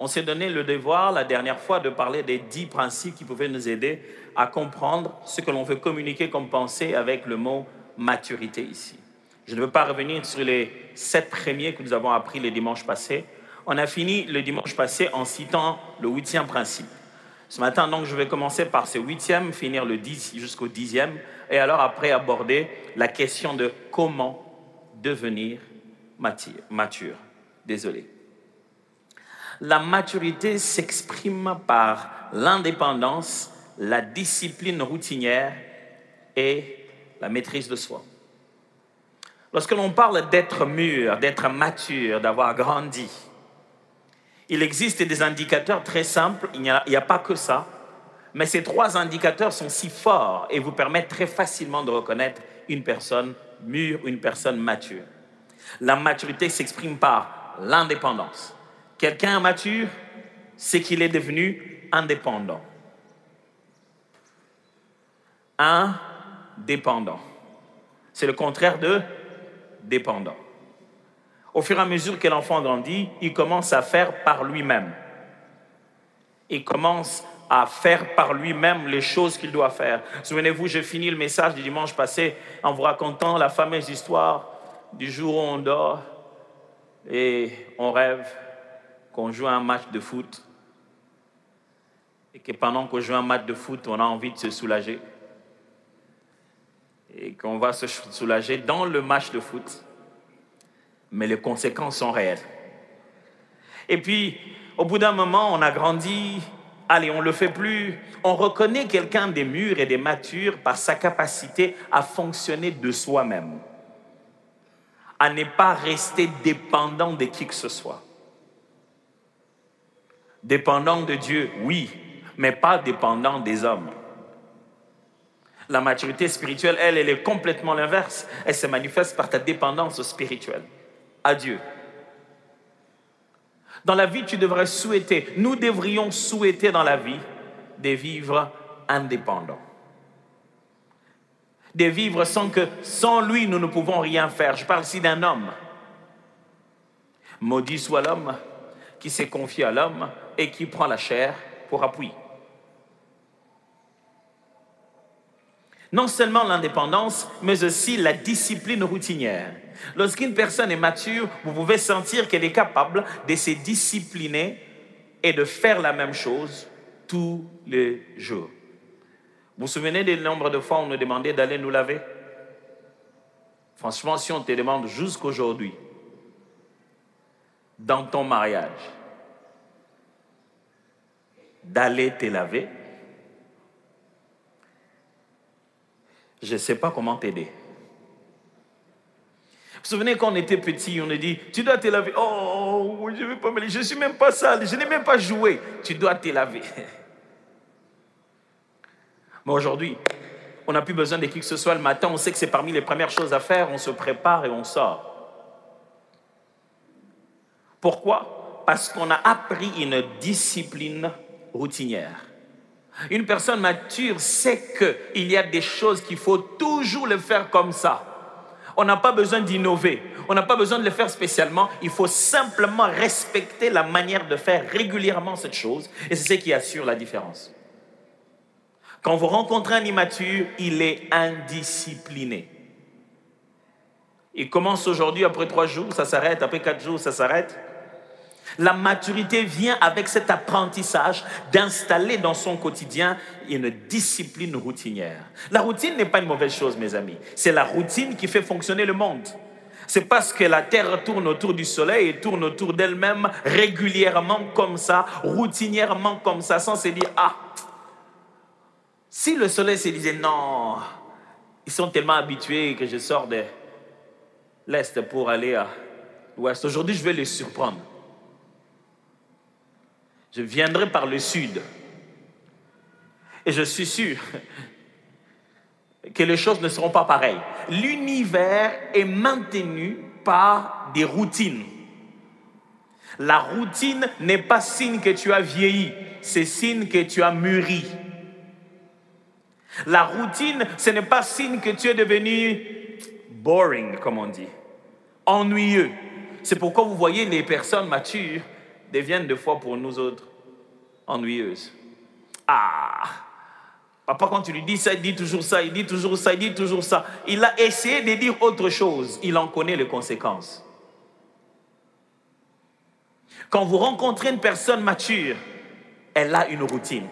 On s'est donné le devoir la dernière fois de parler des dix principes qui pouvaient nous aider à comprendre ce que l'on veut communiquer comme pensée avec le mot maturité ici. Je ne veux pas revenir sur les sept premiers que nous avons appris les dimanches passés. On a fini le dimanche passé en citant le huitième principe. Ce matin, donc, je vais commencer par ce huitième, finir le jusqu'au dixième, et alors après aborder la question de comment devenir mature. Désolé. La maturité s'exprime par l'indépendance, la discipline routinière et la maîtrise de soi. Lorsque l'on parle d'être mûr, d'être mature, d'avoir grandi, il existe des indicateurs très simples, il n'y a, pas que ça, mais ces trois indicateurs sont si forts et vous permettent très facilement de reconnaître une personne mûre une personne mature. La maturité s'exprime par l'indépendance. Quelqu'un mature, c'est qu'il est devenu indépendant. Indépendant. C'est le contraire de dépendant. Au fur et à mesure que l'enfant grandit, il commence à faire par lui-même. Il commence à faire par lui-même les choses qu'il doit faire. Souvenez-vous, j'ai fini le message du dimanche passé en vous racontant la fameuse histoire du jour où on dort et on rêve qu'on joue un match de foot et que pendant qu'on joue un match de foot, on a envie de se soulager et qu'on va se soulager dans le match de foot, mais les conséquences sont réelles. Et puis, au bout d'un moment, on a grandi, allez, on ne le fait plus. On reconnaît quelqu'un des mûrs et des matures par sa capacité à fonctionner de soi-même, à ne pas rester dépendant de qui que ce soit. Dépendant de Dieu, oui, mais pas dépendant des hommes. La maturité spirituelle, elle, elle est complètement l'inverse. Elle se manifeste par ta dépendance spirituelle à Dieu. Dans la vie, tu devrais souhaiter, nous devrions souhaiter dans la vie de vivre indépendants. De vivre sans que, sans lui, nous ne pouvons rien faire. Je parle ici d'un homme. Maudit soit l'homme qui s'est confié à l'homme et qui prend la chair pour appui. Non seulement l'indépendance, mais aussi la discipline routinière. Lorsqu'une personne est mature, vous pouvez sentir qu'elle est capable de se discipliner et de faire la même chose tous les jours. Vous vous souvenez du nombre de fois où on nous demandait d'aller nous laver? Franchement, si on te demande jusqu'aujourd'hui, dans ton mariage, d'aller te laver, je ne sais pas comment t'aider. Vous vous souvenez quand on était petit, on a dit, tu dois te laver. Oh, je ne pas me Je ne suis même pas sale, je n'ai même pas joué. Tu dois te laver. Mais aujourd'hui, on n'a plus besoin de qui que ce soit le matin. On sait que c'est parmi les premières choses à faire. On se prépare et on sort. Pourquoi? Parce qu'on a appris une discipline routinière. Une personne mature sait qu'il y a des choses qu'il faut toujours le faire comme ça. On n'a pas besoin d'innover, on n'a pas besoin de le faire spécialement, il faut simplement respecter la manière de faire régulièrement cette chose et c'est ce qui assure la différence. Quand vous rencontrez un immature, il est indiscipliné. Il commence aujourd'hui, après trois jours, ça s'arrête, après quatre jours, ça s'arrête. La maturité vient avec cet apprentissage d'installer dans son quotidien une discipline routinière. La routine n'est pas une mauvaise chose, mes amis. C'est la routine qui fait fonctionner le monde. C'est parce que la Terre tourne autour du Soleil et tourne autour d'elle-même régulièrement comme ça, routinièrement comme ça, sans se dire, ah, si le Soleil se disait, non, ils sont tellement habitués que je sors de l'Est pour aller à l'Ouest. Aujourd'hui, je vais les surprendre. Je viendrai par le sud. Et je suis sûr que les choses ne seront pas pareilles. L'univers est maintenu par des routines. La routine n'est pas signe que tu as vieilli, c'est signe que tu as mûri. La routine, ce n'est pas signe que tu es devenu boring, comme on dit, ennuyeux. C'est pourquoi vous voyez les personnes matures deviennent des fois pour nous autres ennuyeuses. Ah Papa, quand tu lui dis ça, il dit toujours ça, il dit toujours ça, il dit toujours ça. Il a essayé de dire autre chose. Il en connaît les conséquences. Quand vous rencontrez une personne mature, elle a une routine.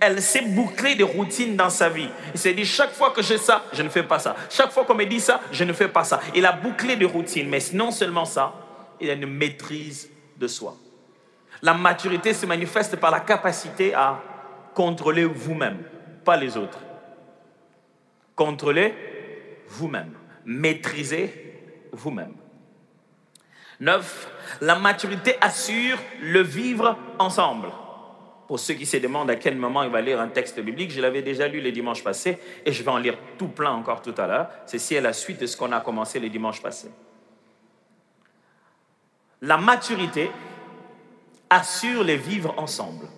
Elle s'est bouclée des routines dans sa vie. Il s'est dit, chaque fois que j'ai ça, je ne fais pas ça. Chaque fois qu'on me dit ça, je ne fais pas ça. Il a bouclé des routines. Mais non seulement ça, il a une maîtrise soi. La maturité se manifeste par la capacité à contrôler vous-même, pas les autres. Contrôlez vous-même. Maîtrisez vous-même. Neuf, la maturité assure le vivre ensemble. Pour ceux qui se demandent à quel moment il va lire un texte biblique, je l'avais déjà lu les dimanches passés et je vais en lire tout plein encore tout à l'heure. Ceci est la suite de ce qu'on a commencé les dimanches passés. La maturité assure les vivre ensemble.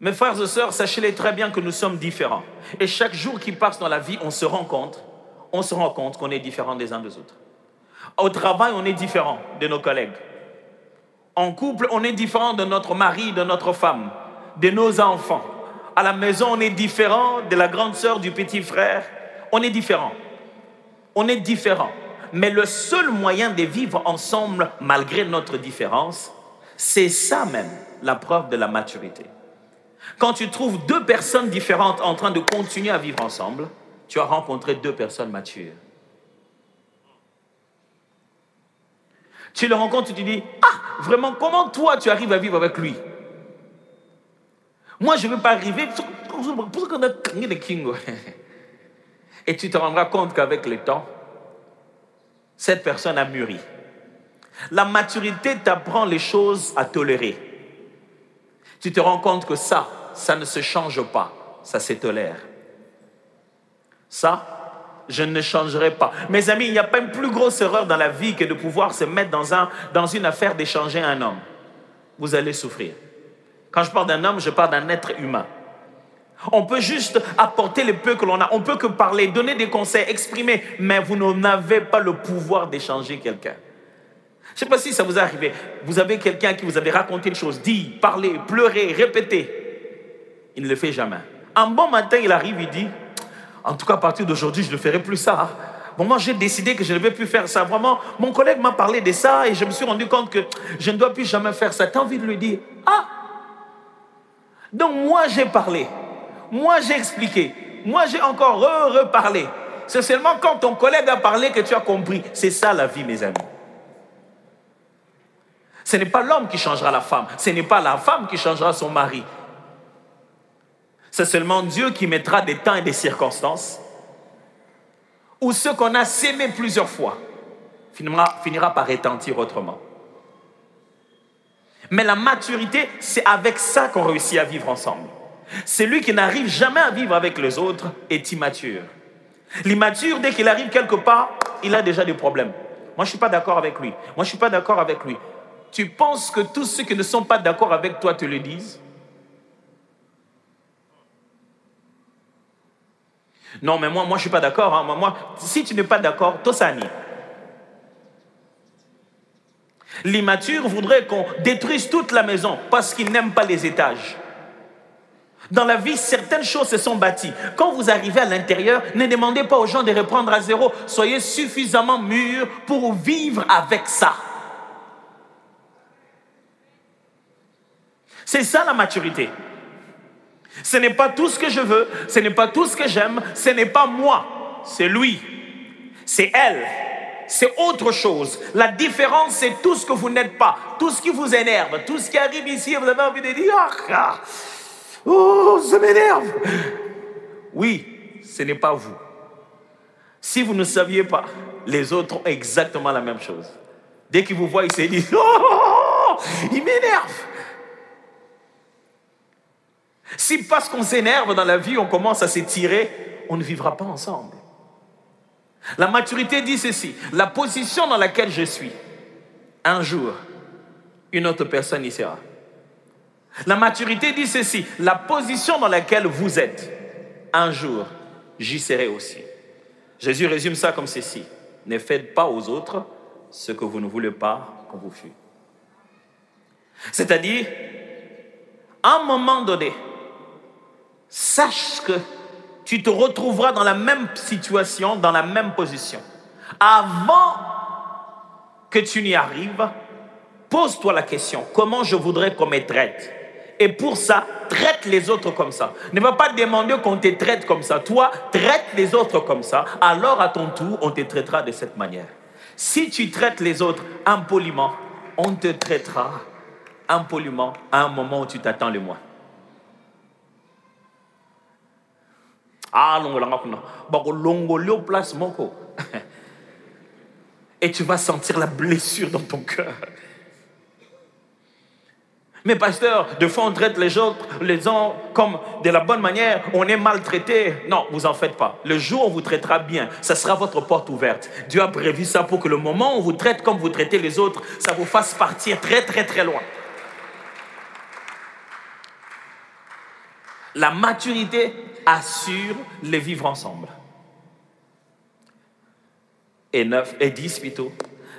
Mes frères et sœurs, sachez-les très bien que nous sommes différents. Et chaque jour qui passe dans la vie, on se rend compte, on se rend compte qu'on est différents des uns des autres. Au travail, on est différent de nos collègues. En couple, on est différent de notre mari, de notre femme, de nos enfants. À la maison, on est différent de la grande sœur, du petit frère. On est différent. On est différent. Mais le seul moyen de vivre ensemble malgré notre différence, c'est ça même la preuve de la maturité. Quand tu trouves deux personnes différentes en train de continuer à vivre ensemble, tu as rencontré deux personnes matures. Tu le rencontres, tu te dis, ah, vraiment, comment toi tu arrives à vivre avec lui? Moi, je ne veux pas arriver. Et tu te rendras compte qu'avec le temps, cette personne a mûri. La maturité t'apprend les choses à tolérer. Tu te rends compte que ça, ça ne se change pas, ça se tolère. Ça, je ne changerai pas. Mes amis, il n'y a pas une plus grosse erreur dans la vie que de pouvoir se mettre dans, un, dans une affaire d'échanger un homme. Vous allez souffrir. Quand je parle d'un homme, je parle d'un être humain. On peut juste apporter le peu que l'on a. On peut que parler, donner des conseils, exprimer, mais vous n'avez pas le pouvoir d'échanger quelqu'un. Je ne sais pas si ça vous est arrivé. Vous avez quelqu'un qui vous avait raconté une chose, dit, parlé, pleuré, répété. Il ne le fait jamais. Un bon matin, il arrive, il dit, en tout cas, à partir d'aujourd'hui, je ne ferai plus ça. Bon, moi, j'ai décidé que je ne vais plus faire ça. Vraiment, mon collègue m'a parlé de ça et je me suis rendu compte que je ne dois plus jamais faire ça. Tu as envie de lui dire, ah, donc moi, j'ai parlé. Moi, j'ai expliqué. Moi, j'ai encore reparlé. C'est seulement quand ton collègue a parlé que tu as compris. C'est ça la vie, mes amis. Ce n'est pas l'homme qui changera la femme. Ce n'est pas la femme qui changera son mari. C'est seulement Dieu qui mettra des temps et des circonstances où ce qu'on a sémé plusieurs fois finira, finira par retentir autrement. Mais la maturité, c'est avec ça qu'on réussit à vivre ensemble. Celui qui n'arrive jamais à vivre avec les autres est immature. L'immature, dès qu'il arrive quelque part, il a déjà des problèmes. Moi, je ne suis pas d'accord avec lui. Moi, je ne suis pas d'accord avec lui. Tu penses que tous ceux qui ne sont pas d'accord avec toi te le disent? Non, mais moi, je ne suis pas d'accord. Hein. Moi, si tu n'es pas d'accord, Tosani. L'immature voudrait qu'on détruise toute la maison parce qu'il n'aime pas les étages. Dans la vie, certaines choses se sont bâties. Quand vous arrivez à l'intérieur, ne demandez pas aux gens de reprendre à zéro. Soyez suffisamment mûrs pour vivre avec ça. C'est ça la maturité. Ce n'est pas tout ce que je veux, ce n'est pas tout ce que j'aime, ce n'est pas moi, c'est lui, c'est elle, c'est autre chose. La différence, c'est tout ce que vous n'êtes pas, tout ce qui vous énerve, tout ce qui arrive ici, vous avez envie de dire, ah, ah oh, ça m'énerve. Oui, ce n'est pas vous. Si vous ne saviez pas, les autres ont exactement la même chose. Dès qu'ils vous voient, ils se disent, oh, il m'énerve. Si parce qu'on s'énerve dans la vie, on commence à s'étirer, on ne vivra pas ensemble. La maturité dit ceci, la position dans laquelle je suis, un jour, une autre personne y sera. La maturité dit ceci, la position dans laquelle vous êtes, un jour, j'y serai aussi. Jésus résume ça comme ceci, ne faites pas aux autres ce que vous ne voulez pas qu'on vous fasse. C'est-à-dire, à un moment donné, sache que tu te retrouveras dans la même situation, dans la même position. Avant que tu n'y arrives, pose-toi la question, comment je voudrais qu'on me traite Et pour ça, traite les autres comme ça. Ne va pas demander qu'on te traite comme ça. Toi, traite les autres comme ça. Alors à ton tour, on te traitera de cette manière. Si tu traites les autres impoliment, on te traitera impoliment à un moment où tu t'attends le moins. Ah, Et tu vas sentir la blessure dans ton cœur. Mais pasteur, de fois on traite les autres, les gens comme de la bonne manière, on est maltraité. Non, vous en faites pas. Le jour où on vous traitera bien, ça sera votre porte ouverte. Dieu a prévu ça pour que le moment où on vous traite comme vous traitez les autres, ça vous fasse partir très très très loin. La maturité assure le vivre ensemble. Et 9 et 10 plutôt.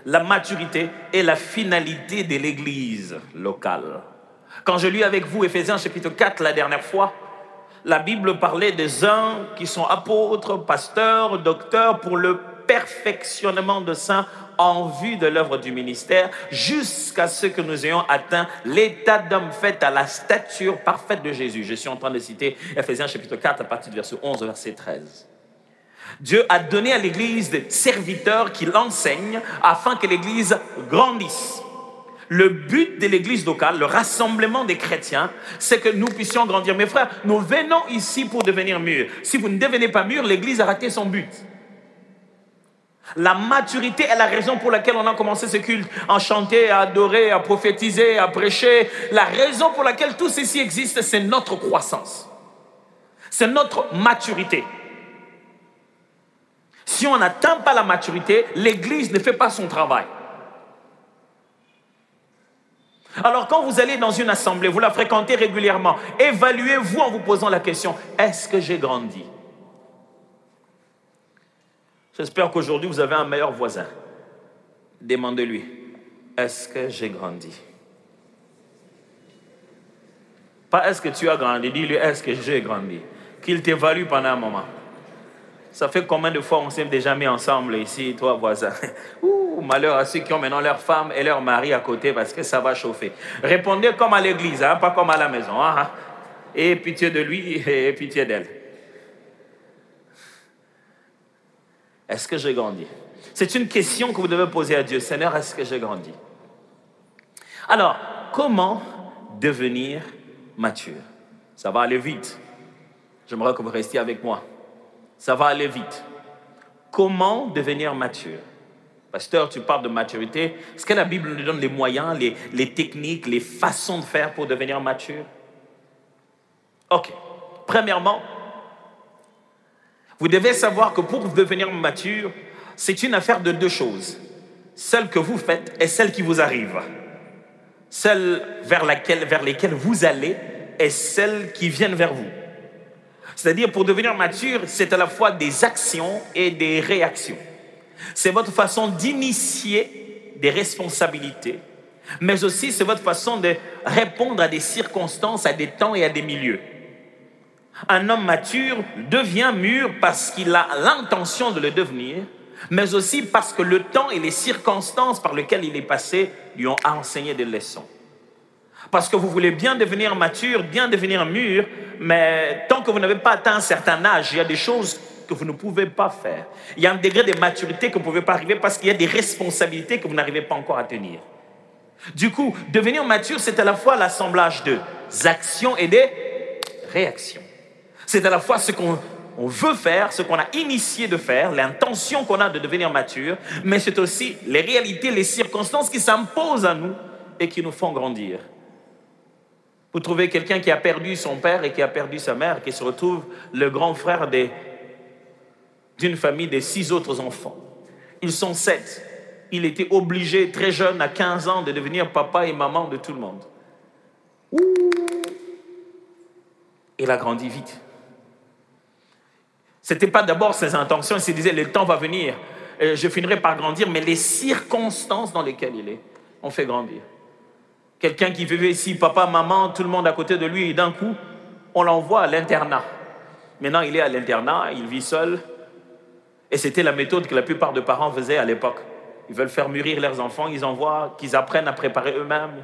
La maturité est la finalité de l'Église locale. Quand je lis avec vous Ephésiens chapitre 4 la dernière fois, la Bible parlait des uns qui sont apôtres, pasteurs, docteurs pour le perfectionnement de saints en vue de l'œuvre du ministère, jusqu'à ce que nous ayons atteint l'état d'homme fait à la stature parfaite de Jésus. Je suis en train de citer Ephésiens chapitre 4 à partir du verset 11 au verset 13. Dieu a donné à l'Église des serviteurs qui l'enseignent afin que l'Église grandisse. Le but de l'église locale, le rassemblement des chrétiens, c'est que nous puissions grandir. Mes frères, nous venons ici pour devenir mûrs. Si vous ne devenez pas mûrs, l'église a raté son but. La maturité est la raison pour laquelle on a commencé ce culte, à chanter, à adorer, à prophétiser, à prêcher. La raison pour laquelle tout ceci existe, c'est notre croissance. C'est notre maturité. Si on n'atteint pas la maturité, l'Église ne fait pas son travail. Alors quand vous allez dans une assemblée, vous la fréquentez régulièrement, évaluez-vous en vous posant la question, est-ce que j'ai grandi? J'espère qu'aujourd'hui vous avez un meilleur voisin. Demandez-lui, est-ce que j'ai grandi? Pas est-ce que tu as grandi, dis-lui, est-ce que j'ai grandi? Qu'il t'évalue pendant un moment. Ça fait combien de fois on s'est déjà mis ensemble ici, toi voisin? Ouh, malheur à ceux qui ont maintenant leur femme et leur mari à côté parce que ça va chauffer. Répondez comme à l'église, hein, pas comme à la maison. Hein, hein. Et pitié de lui et pitié d'elle. Est-ce que j'ai grandi? C'est une question que vous devez poser à Dieu. Seigneur, est-ce que j'ai grandi? Alors, comment devenir mature? Ça va aller vite. J'aimerais que vous restiez avec moi ça va aller vite. Comment devenir mature? Pasteur, tu parles de maturité. Est-ce que la Bible nous donne les moyens, les, techniques, les façons de faire pour devenir mature? Ok. Premièrement, vous devez savoir que pour devenir mature, c'est une affaire de deux choses. Celle que vous faites et celle qui vous arrive. Celle vers, laquelle, vers lesquelles vous allez et celle qui viennent vers vous. C'est-à-dire, pour devenir mature, c'est à la fois des actions et des réactions. C'est votre façon d'initier des responsabilités, mais aussi c'est votre façon de répondre à des circonstances, à des temps et à des milieux. Un homme mature devient mûr parce qu'il a l'intention de le devenir, mais aussi parce que le temps et les circonstances par lesquelles il est passé lui ont enseigné des leçons. Parce que vous voulez bien devenir mature, bien devenir mûr, mais tant que vous n'avez pas atteint un certain âge, il y a des choses que vous ne pouvez pas faire. Il y a un degré de maturité que vous ne pouvez pas arriver parce qu'il y a des responsabilités que vous n'arrivez pas encore à tenir. Du coup, devenir mature, c'est à la fois l'assemblage de actions et des réactions. C'est à la fois ce qu'on veut faire, ce qu'on a initié de faire, l'intention qu'on a de devenir mature, mais c'est aussi les réalités, les circonstances qui s'imposent à nous et qui nous font grandir. Vous trouvez quelqu'un qui a perdu son père et qui a perdu sa mère, qui se retrouve le grand frère d'une famille de six autres enfants. Ils sont sept. Il était obligé, très jeune, à 15 ans, de devenir papa et maman de tout le monde. Il a grandi vite. Ce n'était pas d'abord ses intentions, il se disait, le temps va venir, je finirai par grandir, mais les circonstances dans lesquelles il est ont fait grandir. Quelqu'un qui vivait ici, papa, maman, tout le monde à côté de lui, et d'un coup, on l'envoie à l'internat. Maintenant, il est à l'internat, il vit seul. Et c'était la méthode que la plupart de parents faisaient à l'époque. Ils veulent faire mûrir leurs enfants, ils envoient qu'ils apprennent à préparer eux-mêmes,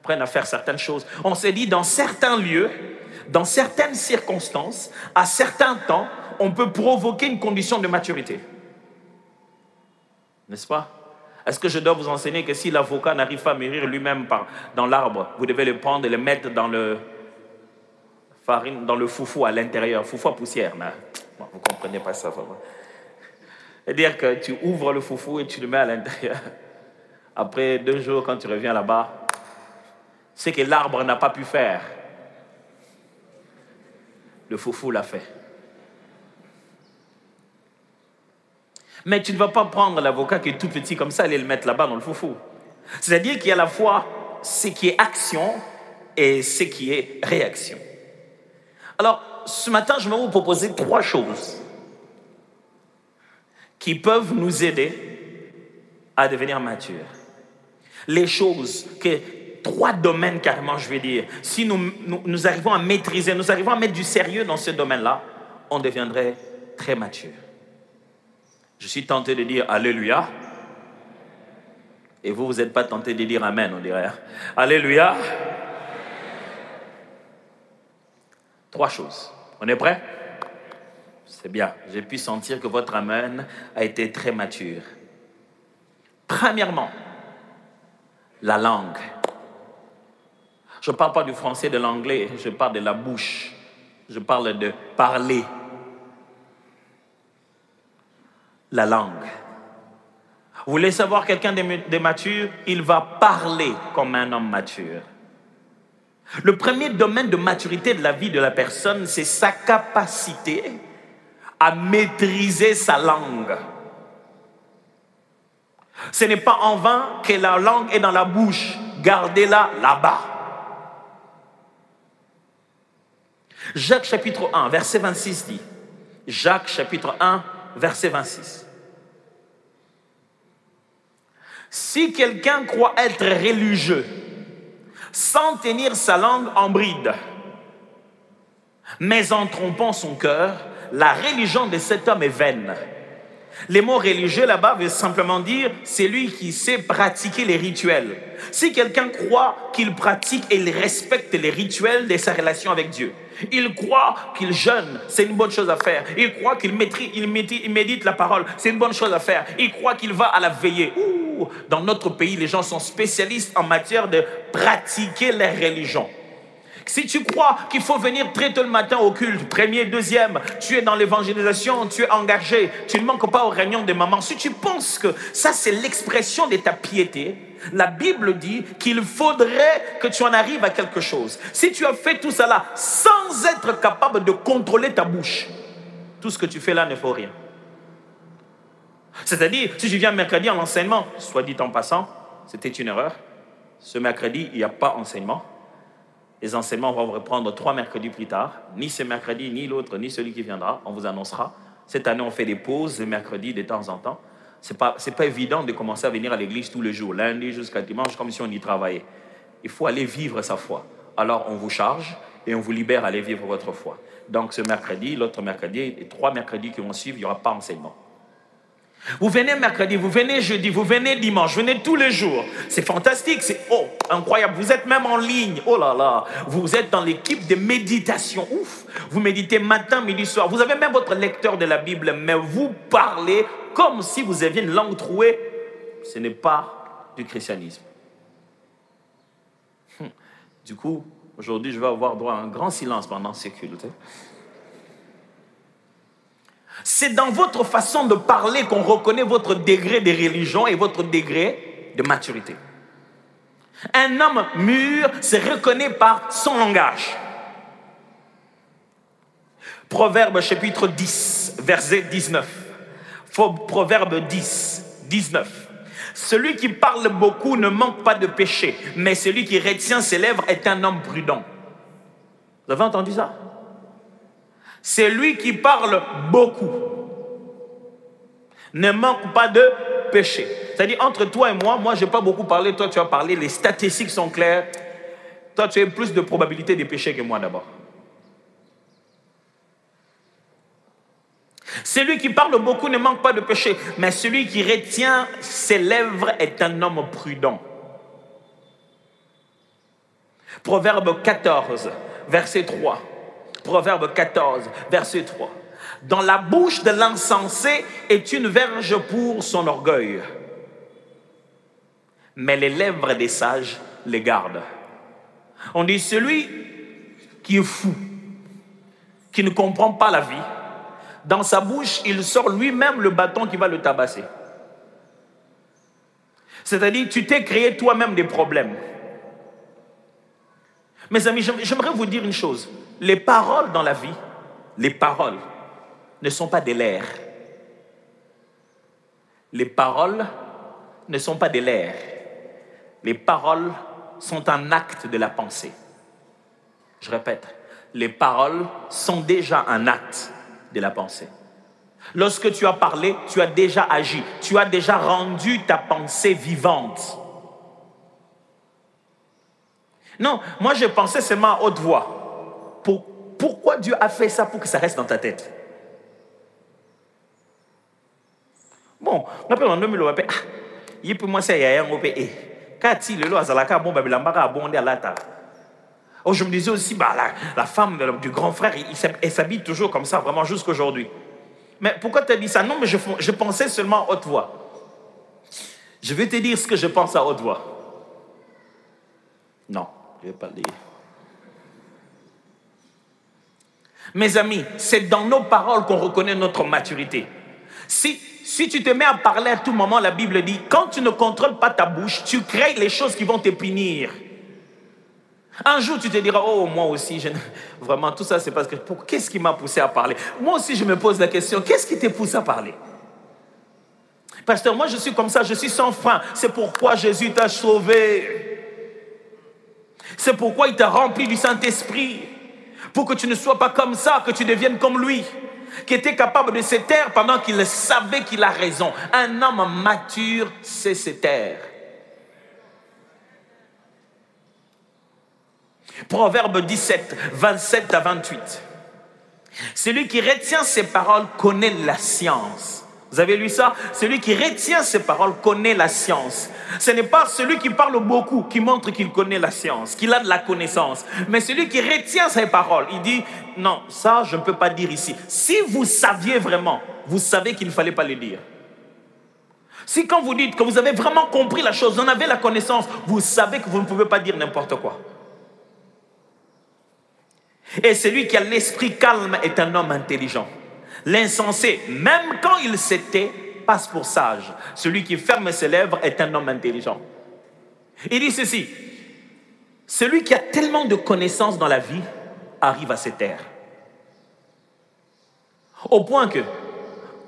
apprennent à faire certaines choses. On s'est dit, dans certains lieux, dans certaines circonstances, à certains temps, on peut provoquer une condition de maturité. N'est-ce pas? Est-ce que je dois vous enseigner que si l'avocat n'arrive pas à mûrir lui-même dans l'arbre, vous devez le prendre et le mettre dans le farine, dans le foufou à l'intérieur, foufou à poussière. vous ne comprenez pas ça vraiment. C'est-à-dire que tu ouvres le foufou et tu le mets à l'intérieur. Après deux jours, quand tu reviens là-bas, ce que l'arbre n'a pas pu faire, le foufou l'a fait. Mais tu ne vas pas prendre l'avocat qui est tout petit comme ça et le mettre là-bas dans le foufou. C'est-à-dire qu'il y a à la fois ce qui est action et ce qui est réaction. Alors, ce matin, je vais vous proposer trois choses qui peuvent nous aider à devenir matures. Les choses que trois domaines carrément, je vais dire. Si nous, nous, arrivons à maîtriser, nous arrivons à mettre du sérieux dans ce domaine-là, on deviendrait très mature. Je suis tenté de dire Alléluia. Et vous, vous n'êtes pas tenté de dire Amen, on dirait. Hein. Alléluia. Trois choses. On est prêt? C'est bien. J'ai pu sentir que votre Amen a été très mature. Premièrement, la langue. Je ne parle pas du français, de l'anglais, je parle de la bouche. Je parle de parler. La langue. Vous voulez savoir quelqu'un de mature? Il va parler comme un homme mature. Le premier domaine de maturité de la vie de la personne, c'est sa capacité à maîtriser sa langue. Ce n'est pas en vain que la langue est dans la bouche. Gardez-la là-bas. Jacques chapitre 1, verset 26 dit, Jacques chapitre 1, verset 26. Si quelqu'un croit être religieux sans tenir sa langue en bride, mais en trompant son cœur, la religion de cet homme est vaine. Les mots religieux là-bas veulent simplement dire c'est lui qui sait pratiquer les rituels. Si quelqu'un croit qu'il pratique et il respecte les rituels de sa relation avec Dieu, il croit qu'il jeûne, c'est une bonne chose à faire. Il croit qu'il médite, il médite, la parole, c'est une bonne chose à faire. Il croit qu'il va à la veillée. dans notre pays, les gens sont spécialistes en matière de pratiquer la religion. Si tu crois qu'il faut venir très tôt le matin au culte, premier, deuxième, tu es dans l'évangélisation, tu es engagé, tu ne manques pas aux réunions des mamans. Si tu penses que ça c'est l'expression de ta piété, la Bible dit qu'il faudrait que tu en arrives à quelque chose. Si tu as fait tout cela sans être capable de contrôler ta bouche, tout ce que tu fais là ne faut rien. C'est-à-dire, si tu viens mercredi en enseignement, soit dit en passant, c'était une erreur. Ce mercredi, il n'y a pas enseignement. Les enseignements vont reprendre trois mercredis plus tard. Ni ce mercredi, ni l'autre, ni celui qui viendra. On vous annoncera. Cette année, on fait des pauses le mercredi de temps en temps. Ce n'est pas, évident de commencer à venir à l'église tous les jours, lundi jusqu'à dimanche, comme si on y travaillait. Il faut aller vivre sa foi. Alors, on vous charge et on vous libère à aller vivre votre foi. Donc, ce mercredi, l'autre mercredi, et trois mercredis qui vont suivre, il n'y aura pas enseignement. Vous venez mercredi, vous venez jeudi, vous venez dimanche, vous venez tous les jours. C'est fantastique, c'est oh, incroyable. Vous êtes même en ligne. Oh là là, vous êtes dans l'équipe de méditation. Ouf, vous méditez matin, midi, soir. Vous avez même votre lecteur de la Bible, mais vous parlez comme si vous aviez une langue trouée. Ce n'est pas du christianisme. Hum. Du coup, aujourd'hui, je vais avoir droit à un grand silence pendant ces cultes. C'est dans votre façon de parler qu'on reconnaît votre degré de religion et votre degré de maturité. Un homme mûr se reconnaît par son langage. Proverbe chapitre 10, verset 19. Proverbe 10, 19. Celui qui parle beaucoup ne manque pas de péché, mais celui qui retient ses lèvres est un homme prudent. Vous avez entendu ça? C'est lui qui parle beaucoup. Ne manque pas de péché. C'est-à-dire, entre toi et moi, moi, je n'ai pas beaucoup parlé, toi, tu as parlé, les statistiques sont claires. Toi, tu as plus de probabilité de pécher que moi d'abord. Celui qui parle beaucoup ne manque pas de péché, mais celui qui retient ses lèvres est un homme prudent. Proverbe 14, verset 3. Proverbe 14, verset 3. Dans la bouche de l'insensé est une verge pour son orgueil, mais les lèvres des sages les gardent. On dit celui qui est fou, qui ne comprend pas la vie, dans sa bouche, il sort lui-même le bâton qui va le tabasser. C'est-à-dire, tu t'es créé toi-même des problèmes. Mes amis, j'aimerais vous dire une chose. Les paroles dans la vie, les paroles ne sont pas des l'air. Les paroles ne sont pas des l'air. Les paroles sont un acte de la pensée. Je répète, les paroles sont déjà un acte de la pensée. Lorsque tu as parlé, tu as déjà agi, tu as déjà rendu ta pensée vivante. Non, moi je pensais seulement à haute voix. Pour, pourquoi Dieu a fait ça pour que ça reste dans ta tête? Bon, on le il peut le. Oh, je me disais aussi, bah, la, femme du grand frère, elle s'habille toujours comme ça, vraiment jusqu'à aujourd'hui. Mais pourquoi tu as dit ça? Non, mais je, je pensais seulement à haute voix. Je vais te dire ce que je pense à haute voix. Non, je ne vais pas le dire. Mes amis, c'est dans nos paroles qu'on reconnaît notre maturité. Si, si tu te mets à parler à tout moment, la Bible dit, quand tu ne contrôles pas ta bouche, tu crées les choses qui vont te punir. Un jour, tu te diras, oh, moi aussi, vraiment, tout ça, c'est parce que, qu'est-ce qui m'a poussé à parler? Moi aussi, je me pose la question, qu'est-ce qui te pousse à parler? Pasteur, moi, je suis comme ça, je suis sans frein. C'est pourquoi Jésus t'a sauvé. C'est pourquoi il t'a rempli du Saint-Esprit. Pour que tu ne sois pas comme ça, que tu deviennes comme lui. Qui était capable de se taire pendant qu'il savait qu'il a raison. Un homme mature sait se taire. Proverbe 17, 27 à 28. Celui qui retient ses paroles connaît la science. Vous avez lu ça? Celui qui retient ses paroles connaît la science. Ce n'est pas celui qui parle beaucoup qui montre qu'il connaît la science, qu'il a de la connaissance. Mais celui qui retient ses paroles, il dit, non, ça, je ne peux pas dire ici. Si vous saviez vraiment, vous savez qu'il ne fallait pas le dire. Si quand vous dites que vous avez vraiment compris la chose, vous en avez la connaissance, vous savez que vous ne pouvez pas dire n'importe quoi. Et celui qui a l'esprit calme est un homme intelligent. L'insensé, même quand il s'était, passe pour sage. Celui qui ferme ses lèvres est un homme intelligent. Il dit ceci, celui qui a tellement de connaissances dans la vie arrive à se taire. Au point que,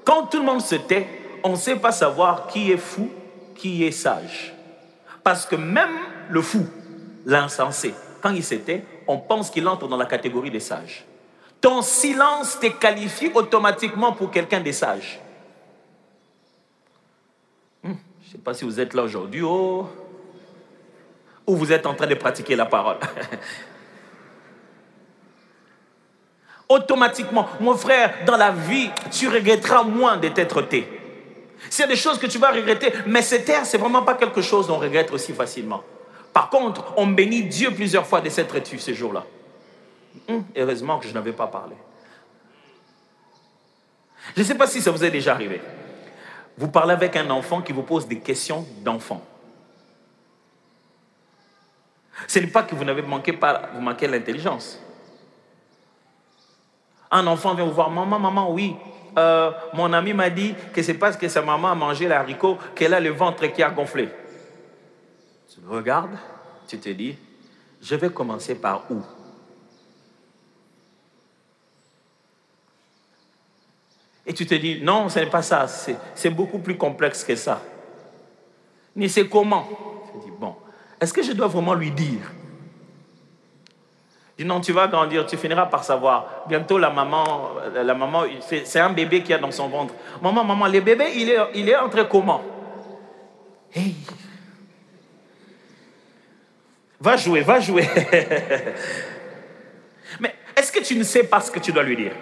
quand tout le monde se tait, on ne sait pas savoir qui est fou, qui est sage. Parce que même le fou, l'insensé, quand il se tait, on pense qu'il entre dans la catégorie des sages. Ton silence te qualifie automatiquement pour quelqu'un des sages. Hmm, je ne sais pas si vous êtes là aujourd'hui oh, ou vous êtes en train de pratiquer la parole. automatiquement, mon frère, dans la vie, tu regretteras moins de t'être y a des choses que tu vas regretter, mais se taire, c'est vraiment pas quelque chose qu'on regrette aussi facilement. Par contre, on bénit Dieu plusieurs fois de s'être tué ces jours-là. Hum, heureusement que je n'avais pas parlé. Je ne sais pas si ça vous est déjà arrivé. Vous parlez avec un enfant qui vous pose des questions d'enfant. Ce n'est pas que vous n'avez manqué pas, vous manquez l'intelligence. Un enfant vient vous voir, maman, maman, oui, euh, mon ami m'a dit que c'est parce que sa maman a mangé l'haricot qu'elle a le ventre qui a gonflé. Tu regardes, tu te dis, je vais commencer par où? Et tu te dis, non, ce n'est pas ça, c'est beaucoup plus complexe que ça. Ni c'est comment. Tu dis, bon, est-ce que je dois vraiment lui dire? Dis non, tu vas grandir, tu finiras par savoir. Bientôt, la maman, la maman c'est un bébé qui a dans son ventre. Maman, maman, le bébé, il est, il est entre comment? Hey. Va jouer, va jouer. Mais est-ce que tu ne sais pas ce que tu dois lui dire?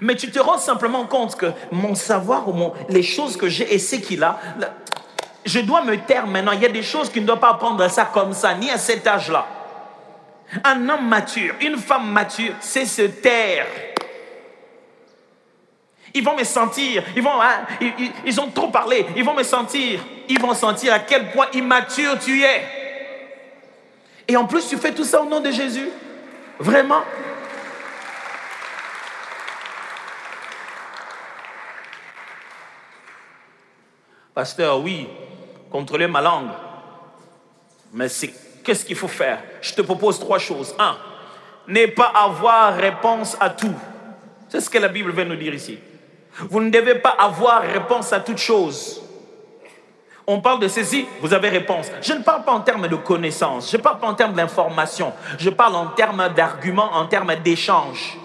Mais tu te rends simplement compte que mon savoir ou mon, les choses que j'ai et ce qu'il a, je dois me taire maintenant. Il y a des choses qui ne doivent pas prendre ça comme ça, ni à cet âge-là. Un homme mature, une femme mature, c'est se taire. Ils vont me sentir, ils, vont, hein, ils, ils, ont trop parlé, ils vont me sentir, ils vont sentir à quel point immature tu es. Et en plus, tu fais tout ça au nom de Jésus. Vraiment Pasteur, oui, contrôler ma langue. Mais c'est qu'est-ce qu'il faut faire? Je te propose trois choses. Un, ne pas avoir réponse à tout. C'est ce que la Bible veut nous dire ici. Vous ne devez pas avoir réponse à toute chose. On parle de ceci, vous avez réponse. Je ne parle pas en termes de connaissance, je ne parle pas en termes d'information, je parle en termes d'arguments, en termes d'échange.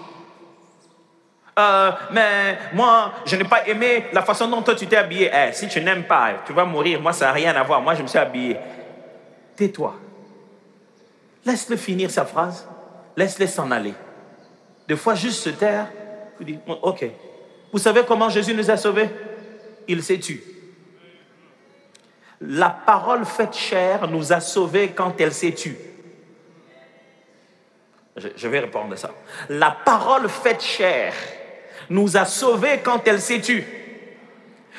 Euh, mais moi, je n'ai pas aimé la façon dont toi tu t'es habillé. Eh, si tu n'aimes pas, tu vas mourir. Moi, ça n'a rien à voir. Moi, je me suis habillé. Tais-toi. Laisse-le finir sa phrase. Laisse-le s'en aller. Des fois, juste se taire. Vous dites, ok. Vous savez comment Jésus nous a sauvés? Il s'est tué. La parole faite chair nous a sauvés quand elle s'est tue. Je, je, vais répondre à ça. La parole faite chair nous a sauvés quand elle s'est tue.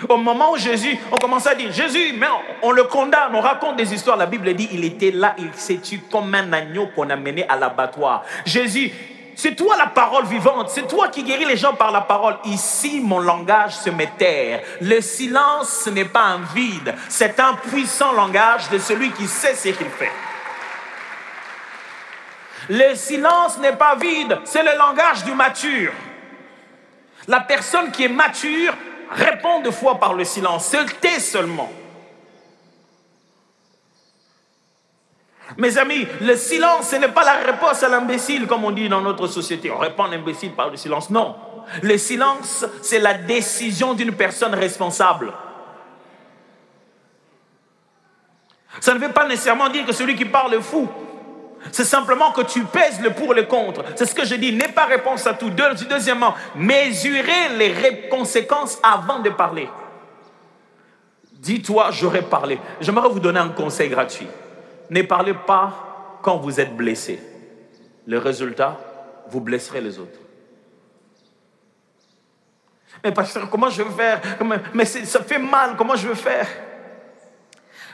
Au moment où Jésus, on commence à dire, Jésus, mais on, le condamne, on raconte des histoires. La Bible dit, il était là, il s'est tué comme un agneau qu'on a mené à l'abattoir. Jésus, c'est toi la parole vivante, c'est toi qui guéris les gens par la parole. Ici, mon langage se met terre. Le silence, ce n'est pas un vide, c'est un puissant langage de celui qui sait ce qu'il fait. Le silence n'est pas vide, c'est le langage du mature. La personne qui est mature répond de fois par le silence, se tait seulement. Mes amis, le silence, ce n'est pas la réponse à l'imbécile, comme on dit dans notre société. On répond à l'imbécile par le silence. Non. Le silence, c'est la décision d'une personne responsable. Ça ne veut pas nécessairement dire que celui qui parle est fou. C'est simplement que tu pèses le pour et le contre. C'est ce que je dis. N'aie pas réponse à tout. Deuxièmement, mesurez les conséquences avant de parler. Dis-toi, j'aurais parlé. J'aimerais vous donner un conseil gratuit. Ne parlez pas quand vous êtes blessé. Le résultat, vous blesserez les autres. Mais pasteur, comment je vais faire? Mais ça fait mal, comment je vais faire?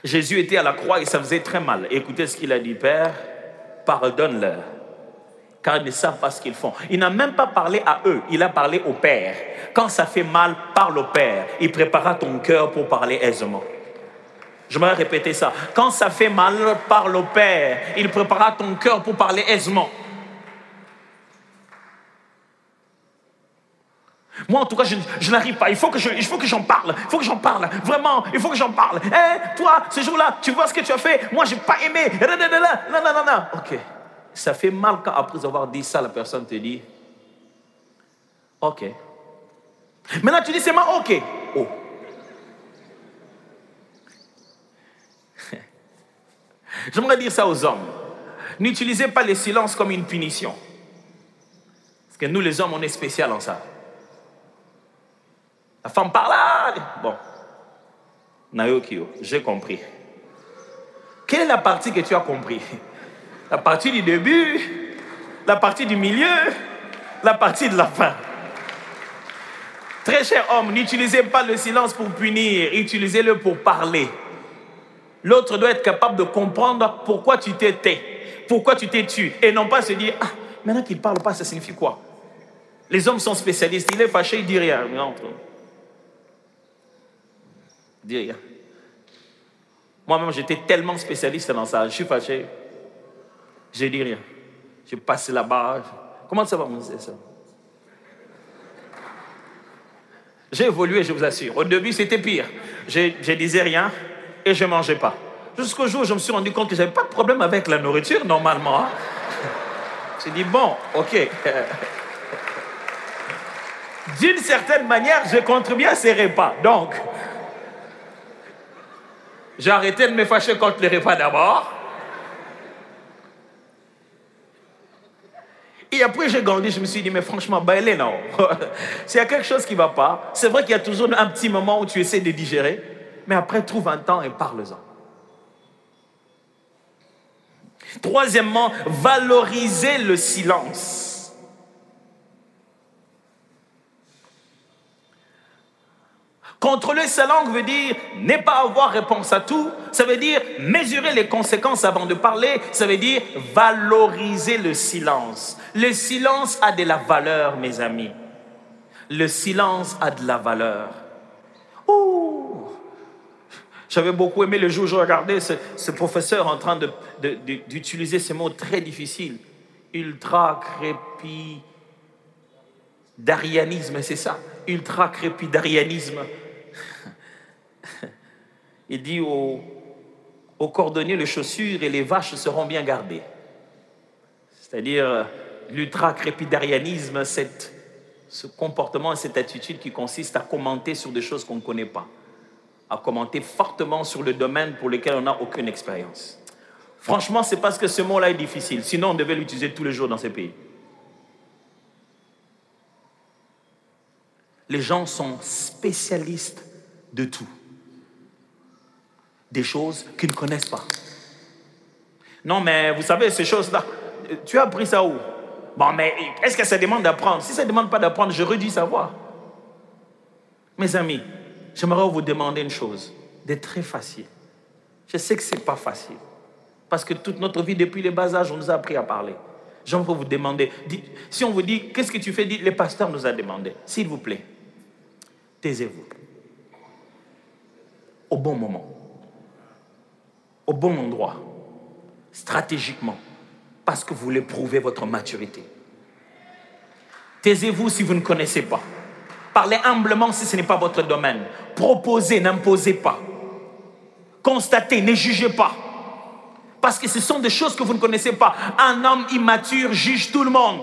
Jésus était à la croix et ça faisait très mal. Écoutez ce qu'il a dit, Père, pardonne-leur, car ils ne savent pas ce qu'ils font. Il n'a même pas parlé à eux, il a parlé au Père. Quand ça fait mal, parle au Père. Il préparera ton cœur pour parler aisément. Je vais répéter ça. Quand ça fait mal, parle au Père. Il préparera ton cœur pour parler aisément. Moi, en tout cas, je, n'arrive pas. Il faut que je, j'en parle. Il faut que j'en parle. Vraiment, il faut que j'en parle. Hein, toi, ce jour-là, tu vois ce que tu as fait. Moi, j'ai pas aimé. Non, non, non, non. Ok. Ça fait mal quand après avoir dit ça, la personne te dit, ok. Maintenant, tu dis c'est moi, ok. Oh. J'aimerais dire ça aux hommes. N'utilisez pas le silence comme une punition. Parce que nous, les hommes, on est spécial en ça. La femme là. Bon. Naokio, j'ai compris. Quelle est la partie que tu as compris? La partie du début La partie du milieu La partie de la fin Très cher homme, n'utilisez pas le silence pour punir, utilisez-le pour parler. L'autre doit être capable de comprendre pourquoi tu t'es tais, pourquoi tu t'es tué, et non pas se dire, ah, maintenant qu'il ne parle pas, ça signifie quoi? Les hommes sont spécialistes, il est fâché, il dit rien. Dis rien. Moi-même, j'étais tellement spécialiste dans ça, je suis fâché, je dis rien. Je passe là-bas. Comment ça va, mon ça? J'ai évolué, je vous assure. Au début, c'était pire. Je, disais rien et je mangeais pas. Jusqu'au jour où je me suis rendu compte que je n'avais pas de problème avec la nourriture, normalement. J'ai dit, bon, ok. D'une certaine manière, je contribue à ces repas. Donc, J'ai arrêté de me fâcher contre les repas d'abord. Et après, j'ai grandi, je me suis dit, mais franchement, bah, non. S'il y a quelque chose qui ne va pas, c'est vrai qu'il y a toujours un petit moment où tu essaies de digérer, mais après, trouve un temps et parle-en. Troisièmement, valoriser le silence. Contrôler sa langue veut dire ne pas avoir réponse à tout. Ça veut dire mesurer les conséquences avant de parler. Ça veut dire valoriser le silence. Le silence a de la valeur, mes amis. Le silence a de la valeur. Ouh. J'avais beaucoup aimé le jour où je regardais ce, professeur en train d'utiliser ces mots très difficiles. Ultra crépi d'arianisme, c'est ça. Ultra crépidarianisme. Il dit aux, cordonniers, les chaussures et les vaches seront bien gardées. C'est-à-dire l'ultra-crépidarianisme, ce comportement et cette attitude qui consiste à commenter sur des choses qu'on ne connaît pas, à commenter fortement sur le domaine pour lequel on n'a aucune expérience. Franchement, c'est parce que ce mot-là est difficile. Sinon, on devait l'utiliser tous les jours dans ces pays. Les gens sont spécialistes de tout des choses qu'ils ne connaissent pas. Non, mais vous savez, ces choses-là, tu as appris ça où? Bon, mais est-ce que ça demande d'apprendre? Si ça ne demande pas d'apprendre, je redis savoir. Mes amis, j'aimerais vous demander une chose, d'être très facile. Je sais que ce n'est pas facile. Parce que toute notre vie, depuis les bas âges, on nous a appris à parler. J'aimerais vous demander, si on vous dit, qu'est-ce que tu fais? Le pasteur nous a demandé. S'il vous plaît, taisez-vous. Au bon moment au bon endroit, stratégiquement, parce que vous voulez prouver votre maturité. Taisez-vous si vous ne connaissez pas. Parlez humblement si ce n'est pas votre domaine. Proposez, n'imposez pas. Constatez, ne jugez pas. Parce que ce sont des choses que vous ne connaissez pas. Un homme immature juge tout le monde.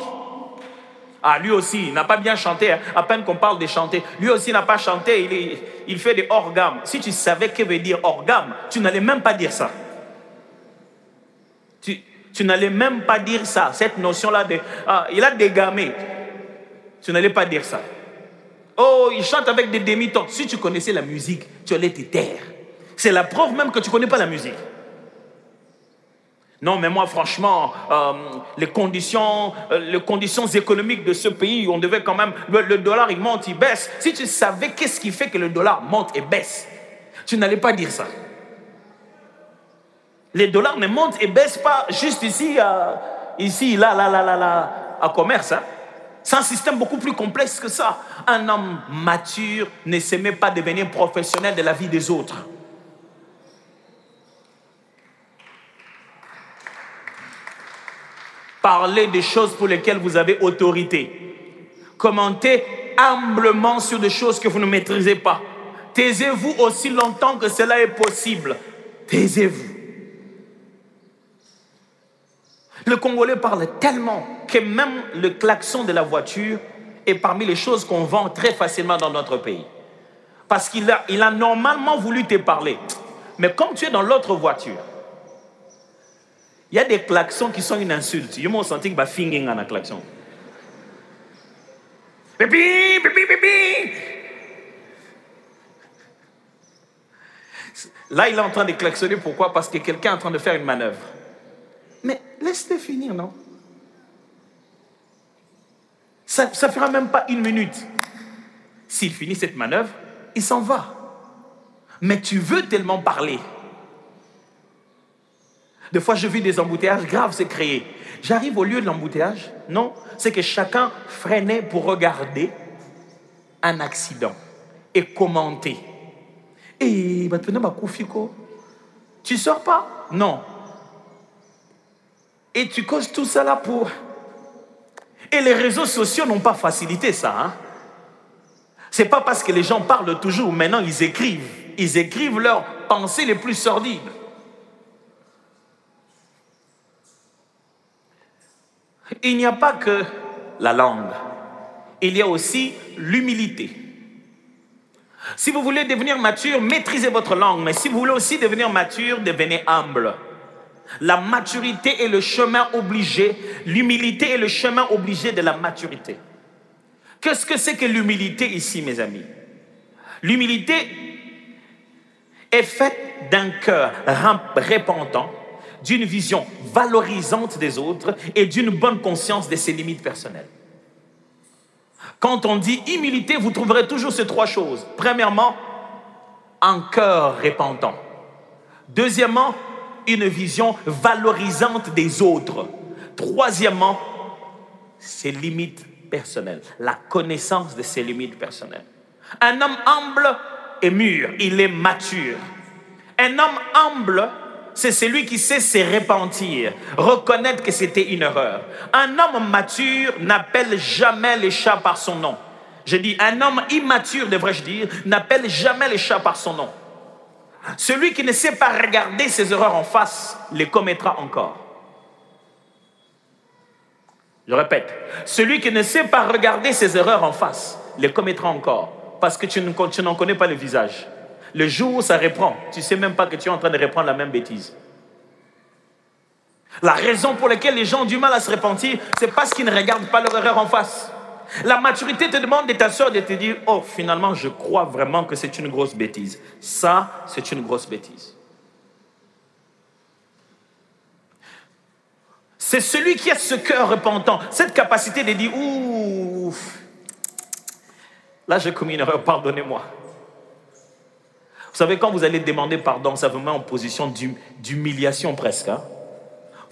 Ah, lui aussi, il n'a pas bien chanté. Hein. À peine qu'on parle de chanter. Lui aussi n'a pas chanté. Il, fait des orgames. Si tu savais que veut dire orgame, tu n'allais même pas dire ça. Tu, tu n'allais même pas dire ça. Cette notion-là de. Ah, il a dégamé. Tu n'allais pas dire ça. Oh, il chante avec des demi-tons. Si tu connaissais la musique, tu allais te taire. C'est la preuve même que tu ne connais pas la musique. Non, mais moi, franchement, euh, les, conditions, euh, les conditions économiques de ce pays, on devait quand même. Le, dollar, il monte, il baisse. Si tu savais qu'est-ce qui fait que le dollar monte et baisse, tu n'allais pas dire ça. Les dollars ne montent et baissent pas juste ici, euh, ici, là, là, là, là, là, à commerce. Hein. C'est un système beaucoup plus complexe que ça. Un homme mature ne s'aimait pas devenir professionnel de la vie des autres. Parlez des choses pour lesquelles vous avez autorité. Commentez humblement sur des choses que vous ne maîtrisez pas. Taisez-vous aussi longtemps que cela est possible. Taisez-vous. Le Congolais parle tellement que même le klaxon de la voiture est parmi les choses qu'on vend très facilement dans notre pays. Parce qu'il a, a normalement voulu te parler. Mais comme tu es dans l'autre voiture, il y a des klaxons qui sont une insulte. Je me senti que va finging un klaxon. Pipi, pipi, pipi. Là, il est en train de klaxonner. Pourquoi? Parce que quelqu'un est en train de faire une manœuvre. Mais laisse-le finir, non? Ça ne fera même pas une minute. S'il finit cette manœuvre, il s'en va. Mais tu veux tellement parler des fois, je vis des embouteillages graves se créer. J'arrive au lieu de l'embouteillage. Non, c'est que chacun freinait pour regarder un accident et commenter. Et tu sors pas? Non. Et tu causes tout ça là pour. Et les réseaux sociaux n'ont pas facilité ça. Hein? C'est pas parce que les gens parlent toujours, maintenant ils écrivent. Ils écrivent leurs pensées les plus sordides. Il n'y a pas que la langue, il y a aussi l'humilité. Si vous voulez devenir mature, maîtrisez votre langue. Mais si vous voulez aussi devenir mature, devenez humble. La maturité est le chemin obligé. L'humilité est le chemin obligé de la maturité. Qu'est-ce que c'est que l'humilité ici, mes amis? L'humilité est faite d'un cœur repentant, d'une vision valorisante des autres et d'une bonne conscience de ses limites personnelles. Quand on dit humilité, vous trouverez toujours ces trois choses. Premièrement, un cœur repentant. Deuxièmement, une vision valorisante des autres. Troisièmement, ses limites personnelles, la connaissance de ses limites personnelles. Un homme humble est mûr, il est mature. Un homme humble, c'est celui qui sait se repentir, reconnaître que c'était une erreur. Un homme mature n'appelle jamais les chats par son nom. Je dis, un homme immature, devrais-je dire, n'appelle jamais les chats par son nom. Celui qui ne sait pas regarder ses erreurs en face les commettra encore. Je répète, celui qui ne sait pas regarder ses erreurs en face les commettra encore parce que tu n'en connais pas le visage. Le jour où ça reprend, tu ne sais même pas que tu es en train de reprendre la même bêtise. La raison pour laquelle les gens ont du mal à se repentir, c'est parce qu'ils ne regardent pas leur erreur en face. La maturité te demande de t'asseoir de te dire, oh, finalement, je crois vraiment que c'est une grosse bêtise. Ça, c'est une grosse bêtise. C'est celui qui a ce cœur repentant, cette capacité de dire, ouf, là j'ai commis une erreur, pardonnez-moi. Vous savez, quand vous allez demander pardon, ça vous met en position d'humiliation presque. Hein?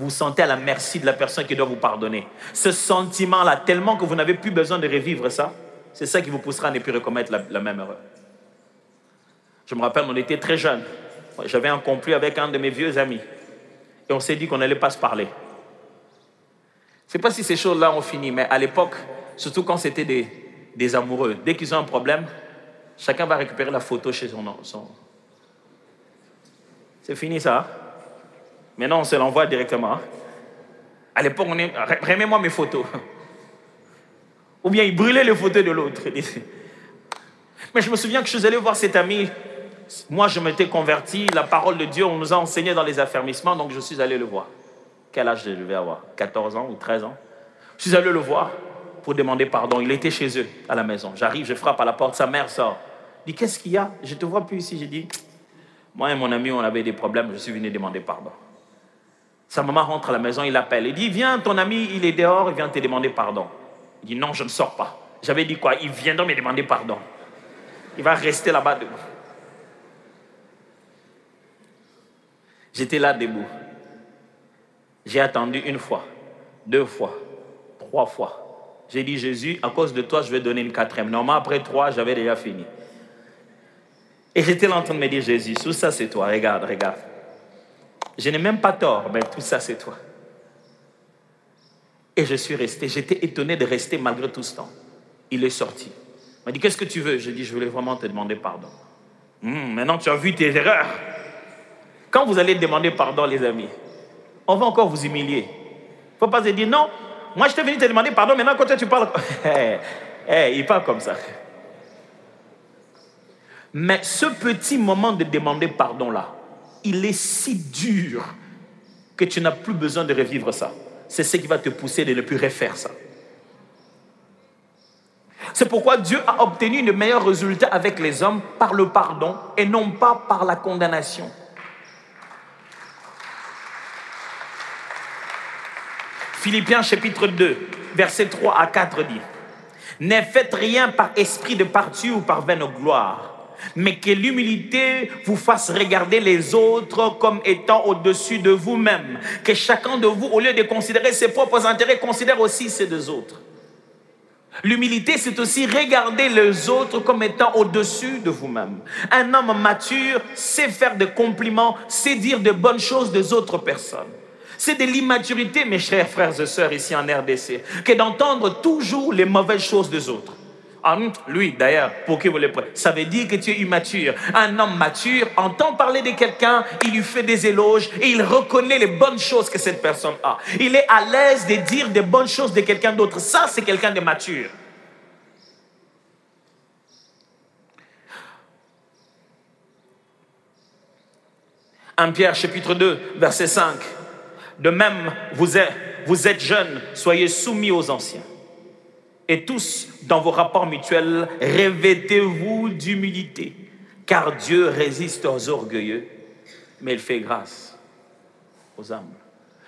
vous sentez à la merci de la personne qui doit vous pardonner. Ce sentiment-là, tellement que vous n'avez plus besoin de revivre ça, c'est ça qui vous poussera à ne plus recommettre la, même erreur. Je me rappelle, on était très jeunes. J'avais un conflit avec un de mes vieux amis. Et on s'est dit qu'on n'allait pas se parler. Je ne sais pas si ces choses-là ont fini, mais à l'époque, surtout quand c'était des amoureux, dès qu'ils ont un problème, chacun va récupérer la photo chez son... son... C'est fini ça. Hein? Maintenant, on se l'envoie directement. À l'époque, on est. Remets-moi mes photos. Ou bien il brûlait les photos de l'autre. Mais je me souviens que je suis allé voir cet ami. Moi, je m'étais converti. La parole de Dieu, on nous a enseigné dans les affermissements, donc je suis allé le voir. Quel âge je devais avoir? 14 ans ou 13 ans? Je suis allé le voir pour demander pardon. Il était chez eux, à la maison. J'arrive, je frappe à la porte, sa mère sort. Il dit Qu'est-ce qu'il y a? Je ne te vois plus ici. J'ai dit Moi et mon ami, on avait des problèmes, je suis venu demander pardon. Sa maman rentre à la maison, il l'appelle. Il dit, viens, ton ami, il est dehors, il vient te demander pardon. Il dit, non, je ne sors pas. J'avais dit quoi? Il vient donc me demander pardon. Il va rester là-bas debout. J'étais là debout. J'ai attendu une fois, deux fois, trois fois. J'ai dit, Jésus, à cause de toi, je vais donner une quatrième. Normalement, après trois, j'avais déjà fini. Et j'étais là en train de me dire, Jésus, tout ça c'est toi, regarde, regarde. Je n'ai même pas tort, mais tout ça c'est toi. Et je suis resté. J'étais étonné de rester malgré tout ce temps. Il est sorti. Il m'a dit, qu'est-ce que tu veux? Je dis, je voulais vraiment te demander pardon. Hmm, maintenant, tu as vu tes erreurs. Quand vous allez demander pardon, les amis, on va encore vous humilier. Il ne faut pas se dire, non, moi je t'ai venu te demander pardon, maintenant quand tu parles... hey, il parle comme ça. Mais ce petit moment de demander pardon-là, il est si dur que tu n'as plus besoin de revivre ça. C'est ce qui va te pousser de ne plus refaire ça. C'est pourquoi Dieu a obtenu de meilleurs résultats avec les hommes par le pardon et non pas par la condamnation. Philippiens chapitre 2, versets 3 à 4 dit, Ne faites rien par esprit de parti ou par vaine gloire mais que l'humilité vous fasse regarder les autres comme étant au-dessus de vous-même. Que chacun de vous, au lieu de considérer ses propres intérêts, considère aussi ceux des autres. L'humilité, c'est aussi regarder les autres comme étant au-dessus de vous-même. Un homme mature sait faire des compliments, sait dire de bonnes choses des autres personnes. C'est de l'immaturité, mes chers frères et sœurs ici en RDC, que d'entendre toujours les mauvaises choses des autres. Hum, lui, d'ailleurs, pour qui vous le prenez, ça veut dire que tu es immature. Un homme mature entend parler de quelqu'un, il lui fait des éloges et il reconnaît les bonnes choses que cette personne a. Il est à l'aise de dire des bonnes choses de quelqu'un d'autre. Ça, c'est quelqu'un de mature. En Pierre chapitre 2, verset 5. De même, vous êtes, jeunes, soyez soumis aux anciens. Et tous, dans vos rapports mutuels, revêtez-vous d'humilité, car Dieu résiste aux orgueilleux, mais il fait grâce aux humbles.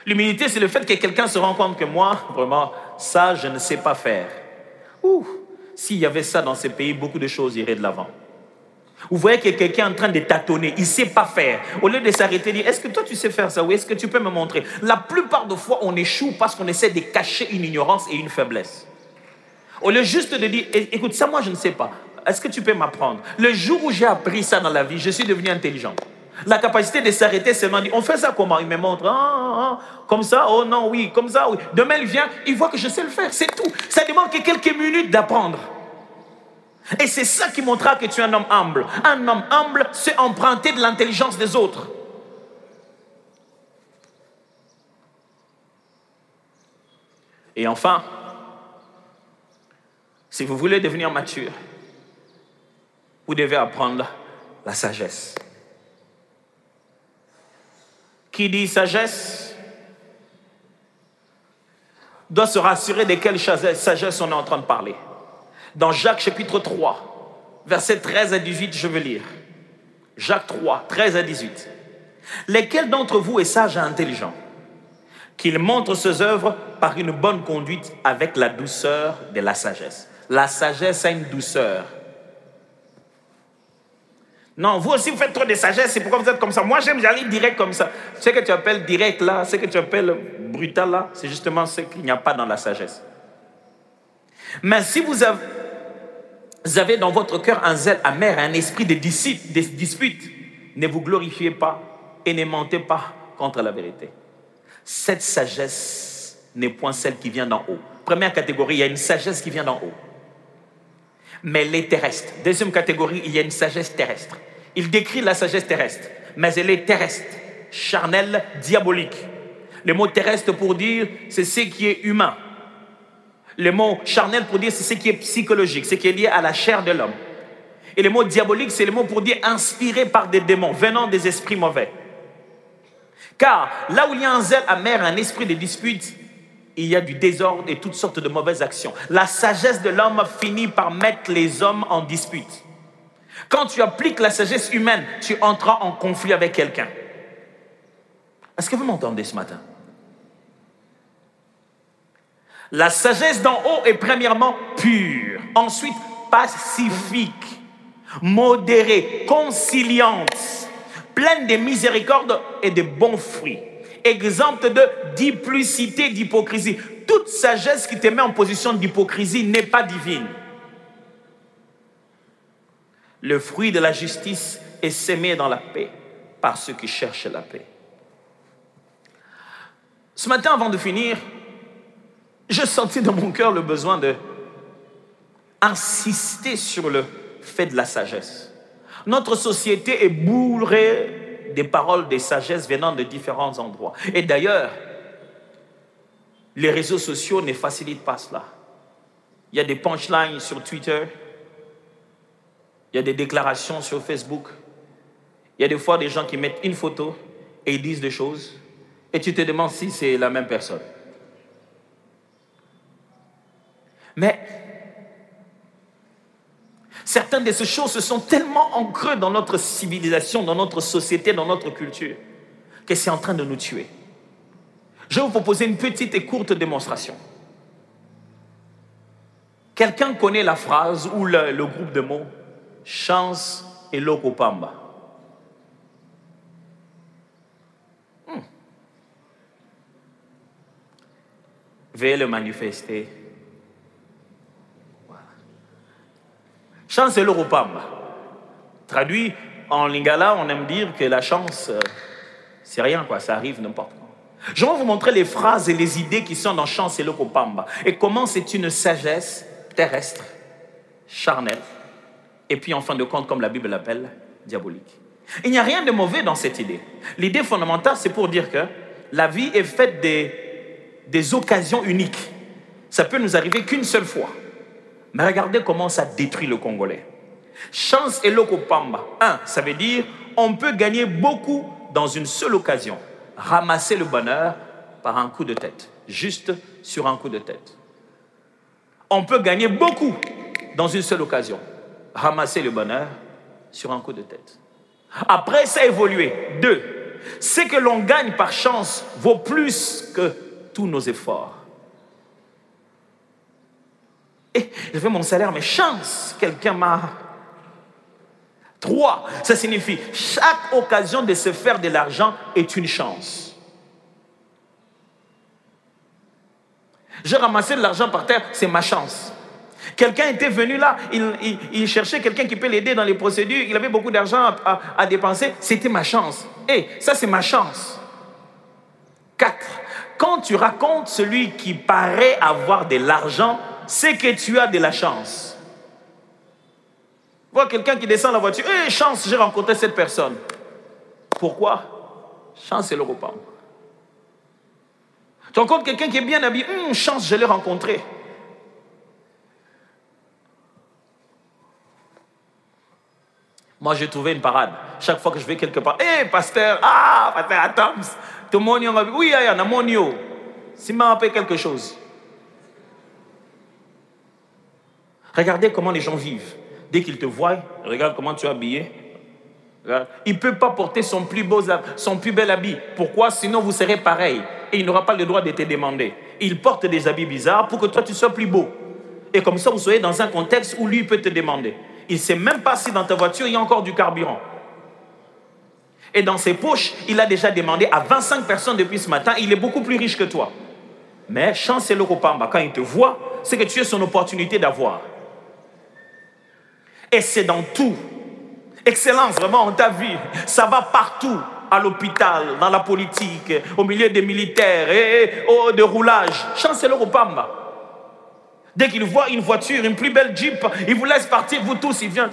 L'humilité, c'est le fait que quelqu'un se rend compte que moi, vraiment, ça, je ne sais pas faire. Ouh, s'il y avait ça dans ces pays, beaucoup de choses iraient de l'avant. Vous voyez que quelqu'un est en train de tâtonner, il ne sait pas faire. Au lieu de s'arrêter dire, est-ce que toi tu sais faire ça? Ou est-ce que tu peux me montrer? La plupart des fois, on échoue parce qu'on essaie de cacher une ignorance et une faiblesse. Au lieu juste de dire, écoute, ça moi je ne sais pas. Est-ce que tu peux m'apprendre? Le jour où j'ai appris ça dans la vie, je suis devenu intelligent. La capacité de s'arrêter seulement dit, on fait ça comment? Il me montre, ah, ah, ah, comme ça, oh non, oui, comme ça, oui. Demain, il vient, il voit que je sais le faire, c'est tout. Ça demande que quelques minutes d'apprendre. Et c'est ça qui montrera que tu es un homme humble. Un homme humble, c'est emprunter de l'intelligence des autres. Et enfin, si vous voulez devenir mature, vous devez apprendre la sagesse. Qui dit sagesse doit se rassurer de quelle sagesse on est en train de parler. Dans Jacques chapitre 3, versets 13 à 18, je veux lire. Jacques 3, 13 à 18. Lesquels d'entre vous est sage et intelligent Qu'il montre ses œuvres par une bonne conduite avec la douceur de la sagesse. La sagesse a une douceur. Non, vous aussi, vous faites trop de sagesse, c'est pourquoi vous êtes comme ça. Moi, j'aime aller direct comme ça. Ce que tu appelles direct là, ce que tu appelles brutal là, c'est justement ce qu'il n'y a pas dans la sagesse. Mais si vous avez, vous avez dans votre cœur un zèle amer, un esprit de, dispute, ne vous glorifiez pas et ne mentez pas contre la vérité. Cette sagesse n'est point celle qui vient d'en haut. Première catégorie, il y a une sagesse qui vient d'en haut. Mais elle est terrestre. Deuxième catégorie, il y a une sagesse terrestre. Il décrit la sagesse terrestre, mais elle est terrestre, charnelle, diabolique. Le mot terrestre pour dire, c'est ce qui est humain. Le mot charnel pour dire, c'est ce qui est psychologique, ce qui est lié à la chair de l'homme. Et le mot diabolique, c'est le mot pour dire inspiré par des démons, venant des esprits mauvais. Car là où il y a un zèle amer, un esprit de dispute, il y a du désordre et toutes sortes de mauvaises actions. La sagesse de l'homme finit par mettre les hommes en dispute. Quand tu appliques la sagesse humaine, tu entres en conflit avec quelqu'un. Est-ce que vous m'entendez ce matin? La sagesse d'en haut est premièrement pure, ensuite pacifique, modérée, conciliante, pleine de miséricorde et de bons fruits, exempte de duplicité, d'hypocrisie. Toute sagesse qui te met en position d'hypocrisie n'est pas divine. Le fruit de la justice est sémé dans la paix par ceux qui cherchent la paix. Ce matin, avant de finir, je sentis dans mon cœur le besoin de insister sur le fait de la sagesse. Notre société est bourrée des paroles de sagesse venant de différents endroits. Et d'ailleurs, les réseaux sociaux ne facilitent pas cela. Il y a des punchlines sur Twitter, il y a des déclarations sur Facebook. Il y a des fois des gens qui mettent une photo et ils disent des choses. Et tu te demandes si c'est la même personne. Mais certaines de ces choses se sont tellement ancrées dans notre civilisation, dans notre société, dans notre culture, que c'est en train de nous tuer. Je vais vous proposer une petite et courte démonstration. Quelqu'un connaît la phrase ou le, groupe de mots chance et pamba. Hmm. Veuillez le manifester. Chance et pamba. Traduit en lingala, on aime dire que la chance, euh, c'est rien, quoi, ça arrive n'importe quoi. Je vais vous montrer les phrases et les idées qui sont dans Chance et pamba et comment c'est une sagesse terrestre, charnelle, et puis en fin de compte, comme la Bible l'appelle, diabolique. Il n'y a rien de mauvais dans cette idée. L'idée fondamentale, c'est pour dire que la vie est faite des, des occasions uniques. Ça peut nous arriver qu'une seule fois. Mais regardez comment ça détruit le Congolais. Chance et pamba. Un, ça veut dire on peut gagner beaucoup dans une seule occasion, ramasser le bonheur par un coup de tête, juste sur un coup de tête. On peut gagner beaucoup dans une seule occasion, ramasser le bonheur sur un coup de tête. Après, ça a évolué. Deux, ce que l'on gagne par chance vaut plus que tous nos efforts. Et je fais mon salaire, mais chance, quelqu'un m'a Trois, ça signifie chaque occasion de se faire de l'argent est une chance. J'ai ramassé de l'argent par terre, c'est ma chance. Quelqu'un était venu là, il, cherchait quelqu'un qui peut l'aider dans les procédures, il avait beaucoup d'argent à, dépenser, c'était ma chance. Et ça c'est ma chance. Quatre, quand tu racontes celui qui paraît avoir de l'argent, c'est que tu as de la chance. Vois quelqu'un qui descend la voiture, eh, chance, j'ai rencontré cette personne. Pourquoi? Chance, c'est le repas. Tu rencontres quelqu'un qui est bien habillé, hum, chance, je l'ai rencontré. Moi, j'ai trouvé une parade. Chaque fois que je vais quelque part, hé, pasteur, ah, pasteur Adams, tout le monde oui, il y a un. Si m'a appelé quelque chose. Regardez comment les gens vivent dès qu'il te voit, regarde comment tu es habillé. Il ne peut pas porter son plus, beau, son plus bel habit. Pourquoi? Sinon, vous serez pareil. Et il n'aura pas le droit de te demander. Il porte des habits bizarres pour que toi, tu sois plus beau. Et comme ça, vous soyez dans un contexte où lui peut te demander. Il ne sait même pas si dans ta voiture, il y a encore du carburant. Et dans ses poches, il a déjà demandé à 25 personnes depuis ce matin. Il est beaucoup plus riche que toi. Mais chance et le quand il te voit, c'est que tu es son opportunité d'avoir. Et c'est dans tout. Excellence, vraiment, on t'a vu. Ça va partout. À l'hôpital, dans la politique, au milieu des militaires, et, au de roulage. Chancellor Opamba. Dès qu'il voit une voiture, une plus belle Jeep, il vous laisse partir, vous tous, il vient.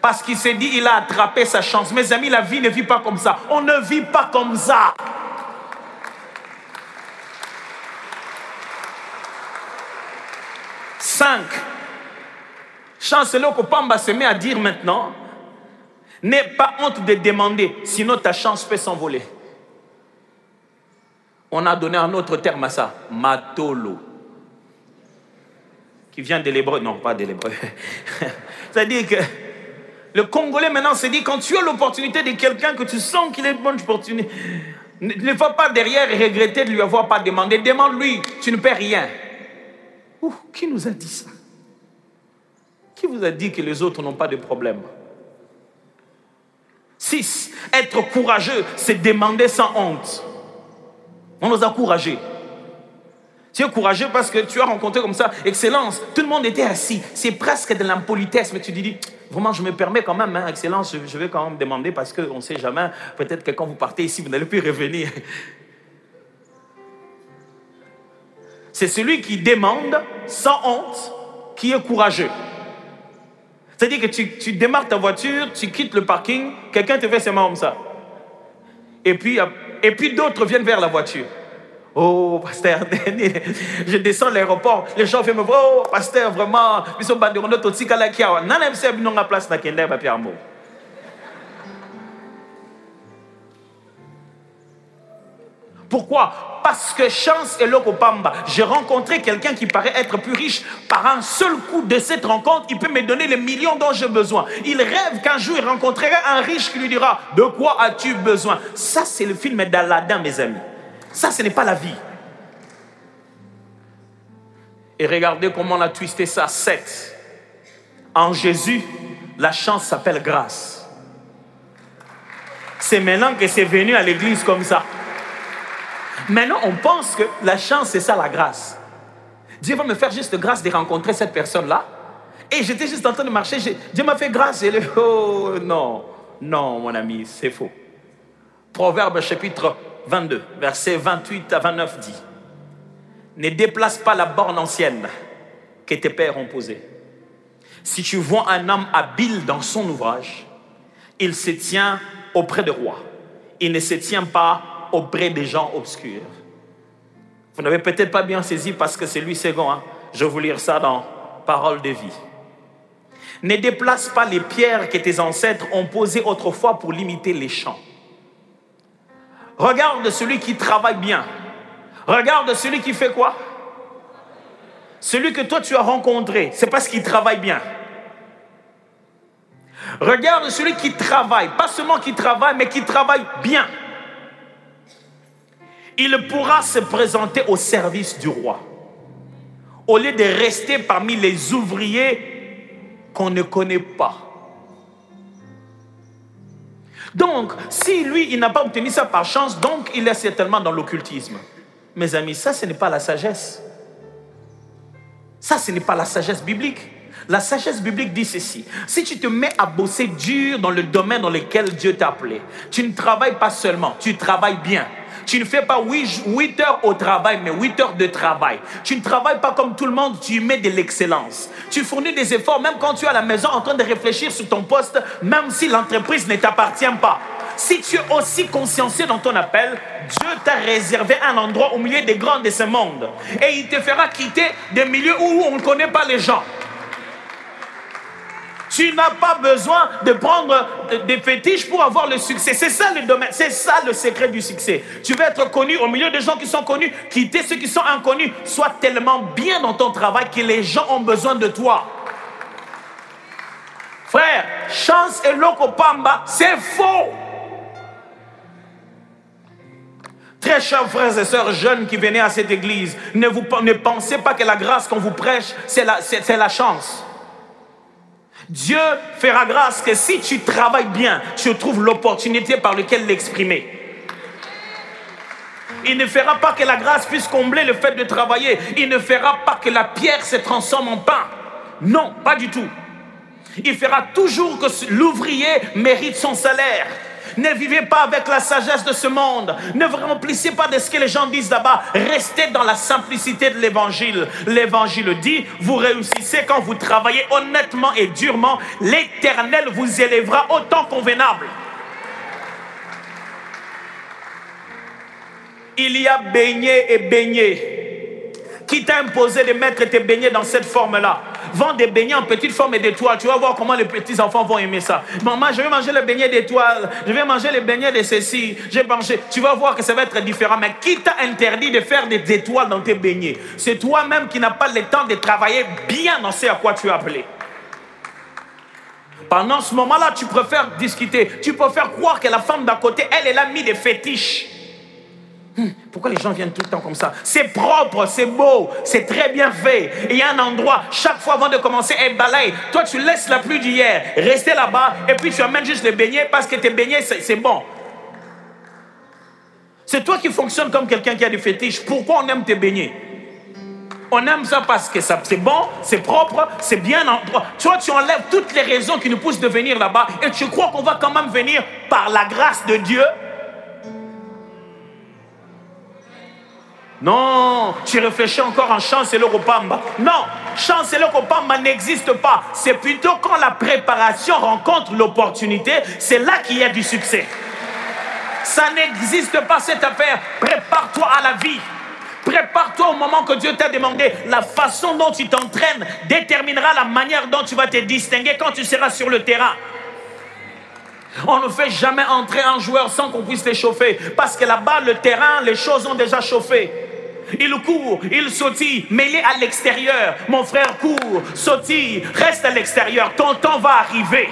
Parce qu'il s'est dit, il a attrapé sa chance. Mes amis, la vie ne vit pas comme ça. On ne vit pas comme ça. Cinq, Chancellor Kopamba se met à dire maintenant, n'aie pas honte de demander, sinon ta chance peut s'envoler. On a donné un autre terme à ça, matolo, qui vient de l'hébreu, non pas de l'hébreu. C'est-à-dire que le Congolais maintenant se dit, quand tu as l'opportunité de quelqu'un que tu sens qu'il est une bonne opportunité, ne va pas derrière et regretter de lui avoir pas demandé. Demande-lui, tu ne perds rien. Ouh, qui nous a dit ça? Qui vous a dit que les autres n'ont pas de problème? 6. Être courageux, c'est demander sans honte. On nous a encouragés. Tu es courageux parce que tu as rencontré comme ça, excellence, tout le monde était assis. C'est presque de l'impolitesse, mais tu dis, vraiment, je me permets quand même, hein, excellence, je, vais quand même demander parce qu'on ne sait jamais, peut-être que quand vous partez ici, vous n'allez plus revenir. C'est celui qui demande sans honte qui est courageux. C'est-à-dire que tu, démarres ta voiture, tu quittes le parking, quelqu'un te fait ses mains comme ça. Et puis, et puis d'autres viennent vers la voiture. Oh, pasteur, je descends l'aéroport, les gens viennent me voir, oh, pasteur, vraiment, ils sont bandés, on est je suis à place, Pourquoi? Parce que chance et l'okopamba. J'ai rencontré quelqu'un qui paraît être plus riche. Par un seul coup de cette rencontre, il peut me donner les millions dont j'ai besoin. Il rêve qu'un jour il rencontrerait un riche qui lui dira De quoi as-tu besoin Ça, c'est le film d'Aladin, mes amis. Ça, ce n'est pas la vie. Et regardez comment on a twisté ça. 7. En Jésus, la chance s'appelle grâce. C'est maintenant que c'est venu à l'église comme ça. Maintenant, on pense que la chance, c'est ça la grâce. Dieu va me faire juste grâce de rencontrer cette personne-là. Et j'étais juste en train de marcher. Dieu m'a fait grâce. Et le, oh non, non, mon ami, c'est faux. Proverbe chapitre 22, verset 28 à 29 dit Ne déplace pas la borne ancienne que tes pères ont posée. Si tu vois un homme habile dans son ouvrage, il se tient auprès de roi. Il ne se tient pas auprès des gens obscurs. Vous n'avez peut-être pas bien saisi parce que c'est lui second. Hein. Je vais vous lire ça dans Parole de vie. Ne déplace pas les pierres que tes ancêtres ont posées autrefois pour limiter les champs. Regarde celui qui travaille bien. Regarde celui qui fait quoi? Celui que toi tu as rencontré, c'est parce qu'il travaille bien. Regarde celui qui travaille, pas seulement qui travaille, mais qui travaille bien. Il pourra se présenter au service du roi. Au lieu de rester parmi les ouvriers qu'on ne connaît pas. Donc, si lui, il n'a pas obtenu ça par chance, donc il est certainement dans l'occultisme. Mes amis, ça, ce n'est pas la sagesse. Ça, ce n'est pas la sagesse biblique. La sagesse biblique dit ceci. Si tu te mets à bosser dur dans le domaine dans lequel Dieu t'a appelé, tu ne travailles pas seulement, tu travailles bien. Tu ne fais pas 8, heures au travail, mais 8 heures de travail. Tu ne travailles pas comme tout le monde, tu mets de l'excellence. Tu fournis des efforts, même quand tu es à la maison en train de réfléchir sur ton poste, même si l'entreprise ne t'appartient pas. Si tu es aussi consciencieux dans ton appel, Dieu t'a réservé un endroit au milieu des grands de ce monde. Et il te fera quitter des milieux où on ne connaît pas les gens. Tu n'as pas besoin de prendre des fétiches pour avoir le succès. C'est ça le domaine, c'est ça le secret du succès. Tu veux être connu au milieu des gens qui sont connus, quitter ceux qui sont inconnus. Sois tellement bien dans ton travail que les gens ont besoin de toi. Frère, chance et pamba, c'est faux. Très chers frères et sœurs jeunes qui venaient à cette église, ne, pensez pas que la grâce qu'on vous prêche, c'est la, la chance. Dieu fera grâce que si tu travailles bien, tu trouves l'opportunité par laquelle l'exprimer. Il ne fera pas que la grâce puisse combler le fait de travailler. Il ne fera pas que la pierre se transforme en pain. Non, pas du tout. Il fera toujours que l'ouvrier mérite son salaire. Ne vivez pas avec la sagesse de ce monde. Ne vous remplissez pas de ce que les gens disent là-bas. Restez dans la simplicité de l'évangile. L'évangile dit, vous réussissez quand vous travaillez honnêtement et durement. L'éternel vous élèvera autant convenable. Il y a baigné et baigné. Qui t'a imposé de mettre tes beignets dans cette forme-là Vends des beignets en petite forme et d'étoiles. Tu vas voir comment les petits enfants vont aimer ça. Maman, je vais manger le beignet d'étoiles. Je vais manger les beignets de ceci. Je vais manger. Tu vas voir que ça va être différent. Mais qui t'a interdit de faire des étoiles dans tes beignets? C'est toi-même qui n'as pas le temps de travailler bien dans ce à quoi tu es appelé. Pendant ce moment-là, tu préfères discuter. Tu préfères croire que la femme d'à côté, elle, elle a mis des fétiches. Hmm, pourquoi les gens viennent tout le temps comme ça? C'est propre, c'est beau, c'est très bien fait. il y a un endroit, chaque fois avant de commencer, elle balaye. Toi, tu laisses la pluie d'hier rester là-bas et puis tu amènes juste les beignets parce que tes beignets, c'est bon. C'est toi qui fonctionnes comme quelqu'un qui a des fétiches. Pourquoi on aime tes beignets? On aime ça parce que c'est bon, c'est propre, c'est bien. Toi, tu enlèves toutes les raisons qui nous poussent de venir là-bas et tu crois qu'on va quand même venir par la grâce de Dieu? Non, tu réfléchis encore en chance et l'Europamba. Non, chance et l'Europamba n'existe pas. C'est plutôt quand la préparation rencontre l'opportunité, c'est là qu'il y a du succès. Ça n'existe pas cette affaire. Prépare-toi à la vie. Prépare-toi au moment que Dieu t'a demandé. La façon dont tu t'entraînes déterminera la manière dont tu vas te distinguer quand tu seras sur le terrain. On ne fait jamais entrer un joueur sans qu'on puisse l'échauffer. Parce que là-bas, le terrain, les choses ont déjà chauffé. Il court, il sautille, mais il est à l'extérieur. Mon frère court, sautille, reste à l'extérieur. Ton temps va arriver.